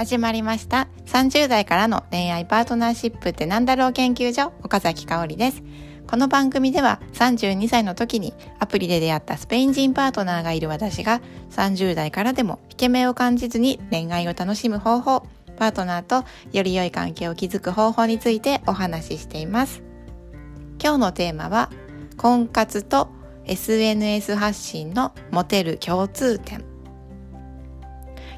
始まりました。30代からの恋愛パートナーシップってなんだろう研究所岡崎香織です。この番組では32歳の時にアプリで出会ったスペイン人パートナーがいる私が30代からでもイケメンを感じずに恋愛を楽しむ方法パートナーとより良い関係を築く方法についてお話ししています。今日のテーマは婚活と SNS 発信のモテる共通点。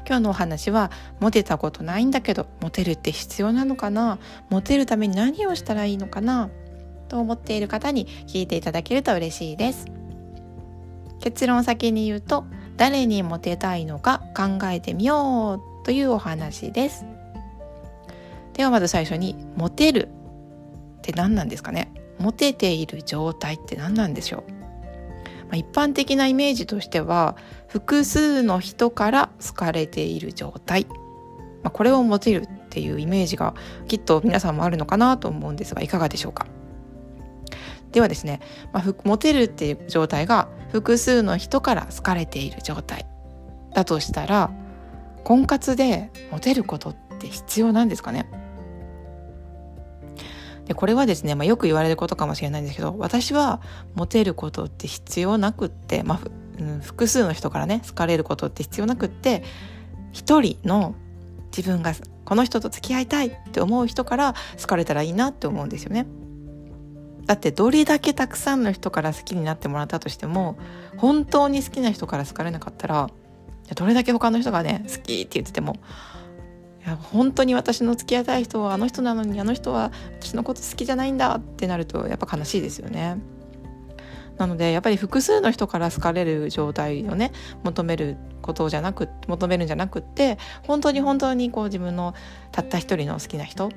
今日のお話はモテたことないんだけどモテるって必要なのかな？モテるために何をしたらいいのかな？と思っている方に聞いていただけると嬉しいです。結論を先に言うと誰にモテたいのか考えてみようというお話です。ではまず最初にモテるって何なんですかね？モテている状態って何なんでしょう？一般的なイメージとしては複数の人から好かれている状態、まあ、これをモテるっていうイメージがきっと皆さんもあるのかなと思うんですがいかがでしょうか。ではですね、まあ、モテるっていう状態が複数の人から好かれている状態。だとしたら婚活でモテることって必要なんですかね。でこれはですね、まあ、よく言われることかもしれないんですけど私はモテることって必要なくって、まあうん、複数の人からね好かれることって必要なくって一人の自分がこの人と付き合いたいって思う人から好かれたらいいなって思うんですよね。だってどれだけたくさんの人から好きになってもらったとしても本当に好きな人から好かれなかったらどれだけ他の人がね好きって言っててもいや本当に私の付き合いたい人はあの人なのにあの人は私のこと好きじゃないんだってなるとやっぱ悲しいですよね。なのでやっぱり複数の人から好かれる状態をね求めることじゃなく求めるんじゃなくって本当に本当にこう自分のたった一人の好きな人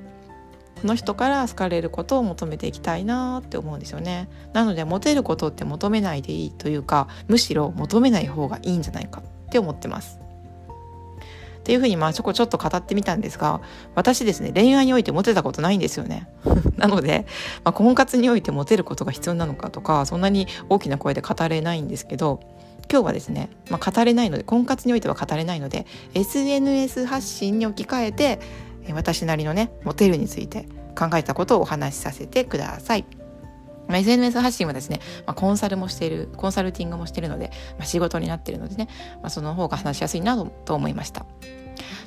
その人から好かれることを求めていきたいなって思うんですよねなのでモテることって求めないでいいというかむしろ求めない方がいいんじゃないかって思ってますっていうふうにまあちょこちょっと語ってみたんですが私ですね恋愛においてモテたことないんですよね なので、まあ、婚活においてモテることが必要なのかとかそんなに大きな声で語れないんですけど今日はですね、まあ、語れないので婚活においては語れないので SNS 発信に置き換えて私なりのねモテるについて考えたことをお話しさせてください。まあ、SNS 発信はですね、まあ、コンサルもしているコンサルティングもしているので、まあ、仕事になっているのでね、まあ、その方が話しやすいなと思いました。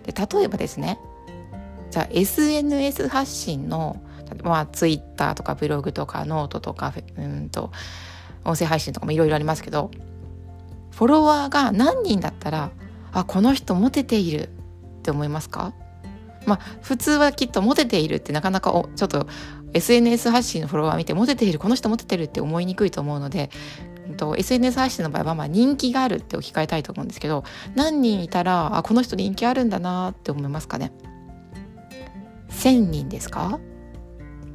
で例えばですねじゃあ SNS 発信のまあ Twitter とかブログとかノートとかうんと音声配信とかもいろいろありますけどフォロワーが何人だったらあこの人モテているって思いますか？まあ普通はきっとモテているってなかなかおちょっと SNS 発信のフォロワー見てモテているこの人モテてるって思いにくいと思うので、えっと、SNS 発信の場合はまあ人気があるって置き換えたいと思うんですけど何人いたらあこの人人気あるんだなって思いますかね？1,000人ですか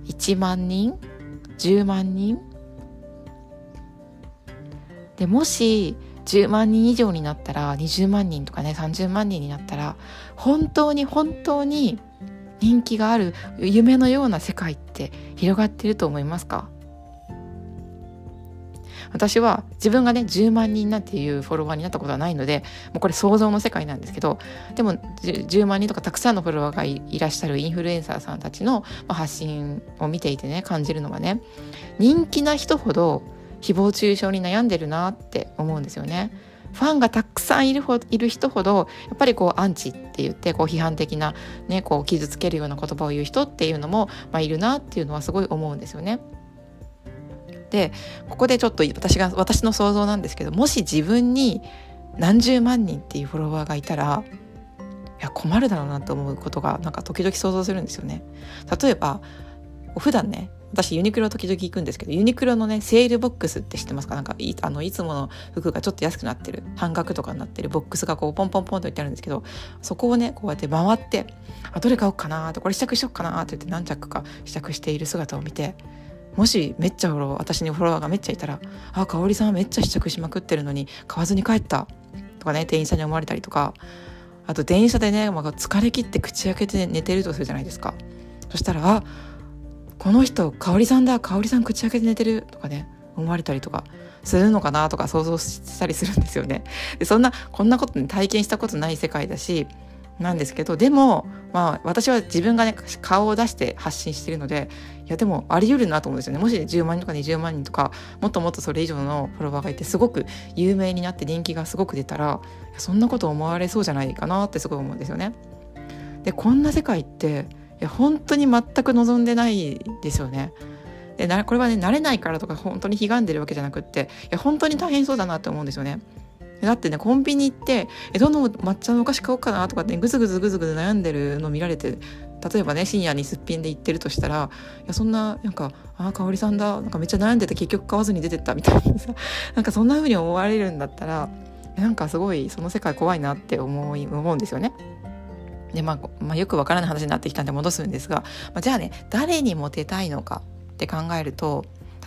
？1万人？10万人？でもし10万人以上になったら20万人とかね30万人になったら本当に本当に人気がある夢のような世界って広がっていると思いますか？私は自分がね10万人なんていうフォロワーになったことはないのでもうこれ想像の世界なんですけどでも 10, 万人とかたくさんのフォロワーがいらっしゃるインフルエンサーさんたちの発信を見ていてね感じるのはね人気な人ほど誹謗中傷に悩んでるなって思うんですよね。ファンがたくさんいるほいる人ほどやっぱりこうアンチって言ってこう批判的な、ね、こう傷つけるような言葉を言う人っていうのも、まあ、いるなっていうのはすごい思うんですよね。でここでちょっと私が私の想像なんですけどもし自分に何十万人っていうフォロワーがいたらいや困るだろうなと思うことがなんか時々想像するんですよね。例えば普段ね私ユニクロ時々行くんですけどユニクロのねセールボックスって知ってますか？なんかいあのいつもの服がちょっと安くなってる半額とかになってるボックスがこうポンポンポンと置いてあるんですけどそこをねこうやって回ってあどれ買おうかなってこれ試着しようかなって言って何着か試着している姿を見てもしめっちゃフォロー私にフォロワーがめっちゃいたら「あ香織さんめっちゃ試着しまくってるのに買わずに帰った」とかね店員さんに思われたりとかあと電車でね、まあ、疲れ切って口開けて寝てるとするじゃないですか。そしたら「あこの人香織さんだ香織さん口開けて寝てるとかね思われたりとかするのかなとか想像したりするんですよね。でそんなこんなことに体験したことない世界だしなんですけどでもまあ私は自分がね顔を出して発信してるのでいやでもあり得るなと思うんですよねもし10万人とか20万人とかもっともっとそれ以上のフォロワーがいてすごく有名になって人気がすごく出たらそんなこと思われそうじゃないかなってすごい思うんですよね。でこんな世界っていや本当に全く望んでないですよね。でこれはね慣れないからとか本当に悲んでるわけじゃなくっていや本当に大変そうだなって思うんですよね。だってねコンビニ行ってえどの抹茶のお菓子買おうかなとかって、ぐずぐずぐずぐず悩んでるの見られて例えばね深夜にすっぴんで行ってるとしたらいやそんななんか「ああ香織さんだなんかめっちゃ悩んでて結局買わずに出てった」みたいなさ なんかそんな風に思われるんだったらなんかすごいその世界怖いなって思い思うんですよね。でまあ、まあ、よくわからない話になってきたんで戻すんですが、まあ、じゃあね誰にモテたいのかって考えると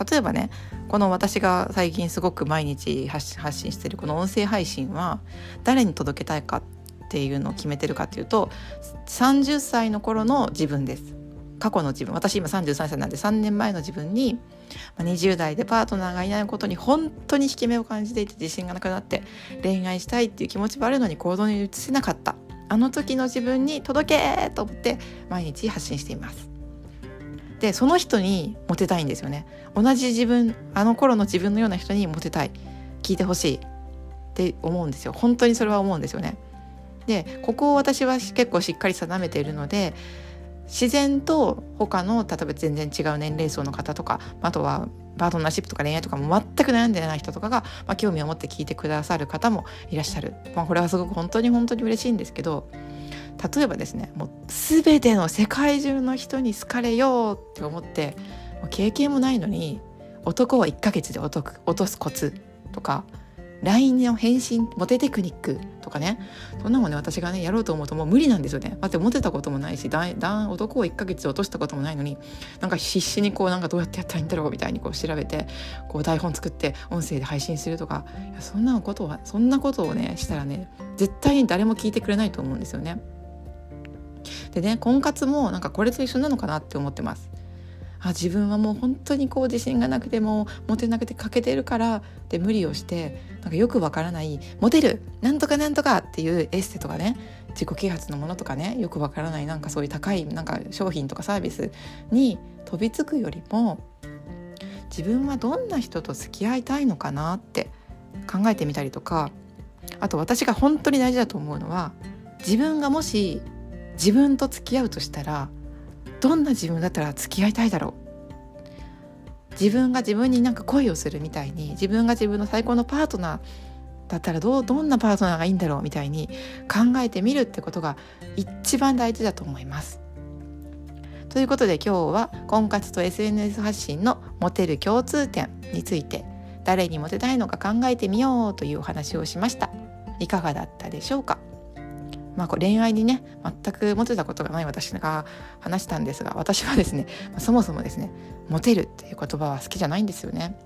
例えばねこの私が最近すごく毎日発信してるこの音声配信は誰に届けたいかっていうのを決めてるかっていうと30歳の頃の自分です。過去の自分。私今33歳なんで3年前の自分に20代でパートナーがいないことに本当に引き目を感じていて自信がなくなって恋愛したいっていう気持ちはあるのに行動に移せなかった。あの時の自分に届けと思って毎日発信しています。でその人にモテたいんですよね。同じ自分あの頃の自分のような人にモテたい。聞いてほしい。って思うんですよ。本当にそれは思うんですよね。でここを私は結構しっかり定めているので自然と他の例えば全然違う年齢層の方とかあとはパートナーシップとか恋愛とかも全く悩んでない人とかが、まあ、興味を持って聞いてくださる方もいらっしゃる、まあ、これはすごく本当に本当に嬉しいんですけど例えばですねもう全ての世界中の人に好かれようって思って経験もないのに男は1ヶ月で落とすコツとか LINE の返信モテテクニックとかねそんなもんね私がねやろうと思うともう無理なんですよねだってモテたこともないしだだ男を1ヶ月落としたこともないのになんか必死にこうなんかどうやってやったらいいんだろうみたいにこう調べてこう台本作って音声で配信するとかいやそんなことはそんなことをねしたらね絶対に誰も聞いてくれないと思うんですよね。でね婚活もなんかこれと一緒なのかなって思ってます。あ自分はもう本当にこう自信がなくてもモテなくて欠けてるからで無理をしてなんかよくわからないモテるなんとかなんとかっていうエステとかね自己啓発のものとかねよくわからないなんかそういう高いなんか商品とかサービスに飛びつくよりも自分はどんな人と付き合いたいのかなって考えてみたりとかあと私が本当に大事だと思うのは自分がもし自分と付き合うとしたらどんな自分だったら付き合いたいだろう？自分が自分になんか恋をするみたいに自分が自分の最高のパートナーだったらどうどんなパートナーがいいんだろうみたいに考えてみるってことが一番大事だと思います。ということで今日は婚活と SNS 発信のモテる共通点について誰にモテたいのか考えてみようというお話をしました。いかがだったでしょうか？まあ、恋愛にね全くモテたことがない私が話したんですが私はですねそもそもですねモテるっていう言葉は好きじゃないんですよね。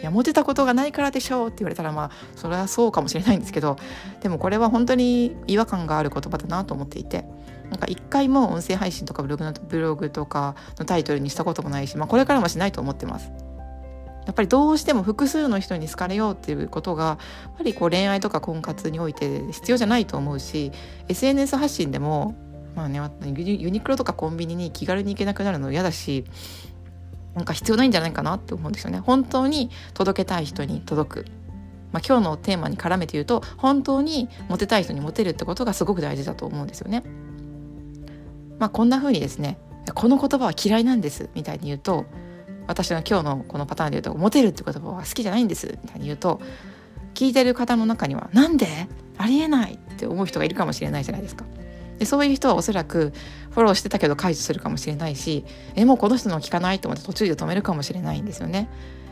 いやモテたことがないからでしょうって言われたらまあそれはそうかもしれないんですけどでもこれは本当に違和感がある言葉だなと思っていてなんか一回も音声配信とかブログのブログとかのタイトルにしたこともないし、まあ、これからもしないと思ってます。やっぱりどうしても複数の人に好かれようっていうことがやっぱりこう恋愛とか婚活において必要じゃないと思うし SNS 発信でもまあねユニクロとかコンビニに気軽に行けなくなるの嫌だしなんか必要ないんじゃないかなって思うんですよね。本当に届けたい人に届く、まあ、今日のテーマに絡めて言うと本当にモテたい人にモテるってことがすごく大事だと思うんですよね。まあこんな風にですねこの言葉は嫌いなんですみたいに言うと私の今日のこのパターンで言うと「モテる」って言葉は好きじゃないんですみたいに言うと聞いてる方の中には「なんで？ありえない!」って思う人がいるかもしれないじゃないですか。でそういう人はおそらくフォローしてたけど解除するかもしれないしえもうこの人の聞かないと思って途中で止めるかもしれないんですよね。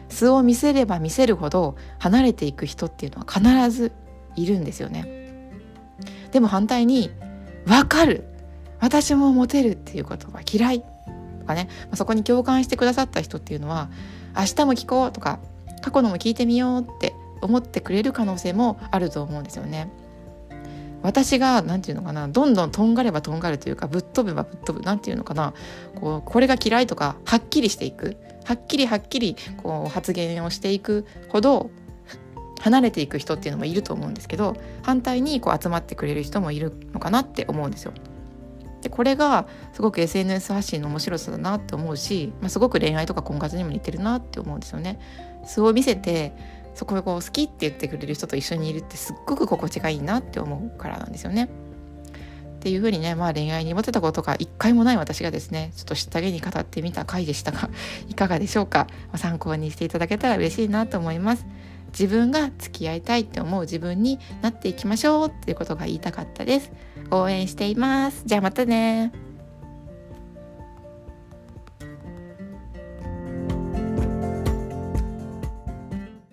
素を見せれば見せるほど離れていく人っていうのは必ずいるんですよね。でも反対に「分かる私もモテる」っていうことは嫌いかね、そこに共感してくださった人っていうのは明日も聞こうとか過去のも聞いてみようって思ってくれる可能性もあると思うんですよね。私が何て言うのかなどんどんとんがればとんがるというかぶっ飛べばぶっ飛ぶ何て言うのかなこうこれが嫌いとかはっきりしていくはっきりはっきりこう発言をしていくほど離れていく人っていうのもいると思うんですけど反対にこう集まってくれる人もいるのかなって思うんですよ。これがすごく SNS 発信の面白さだなって思うし、まあ、すごく恋愛とか婚活にも似てるなって思うんですよね。そう見せてそこをこう好きって言ってくれる人と一緒にいるってすっごく心地がいいなって思うからなんですよね。っていうふうにね、まあ、恋愛にモテたことが一回もない私がですねちょっと下着に語ってみた回でしたが いかがでしょうか、ま、参考にしていただけたら嬉しいなと思います。自分が付き合いたいって思う自分になっていきましょうっていうことが言いたかったです。応援しています。じゃあまたね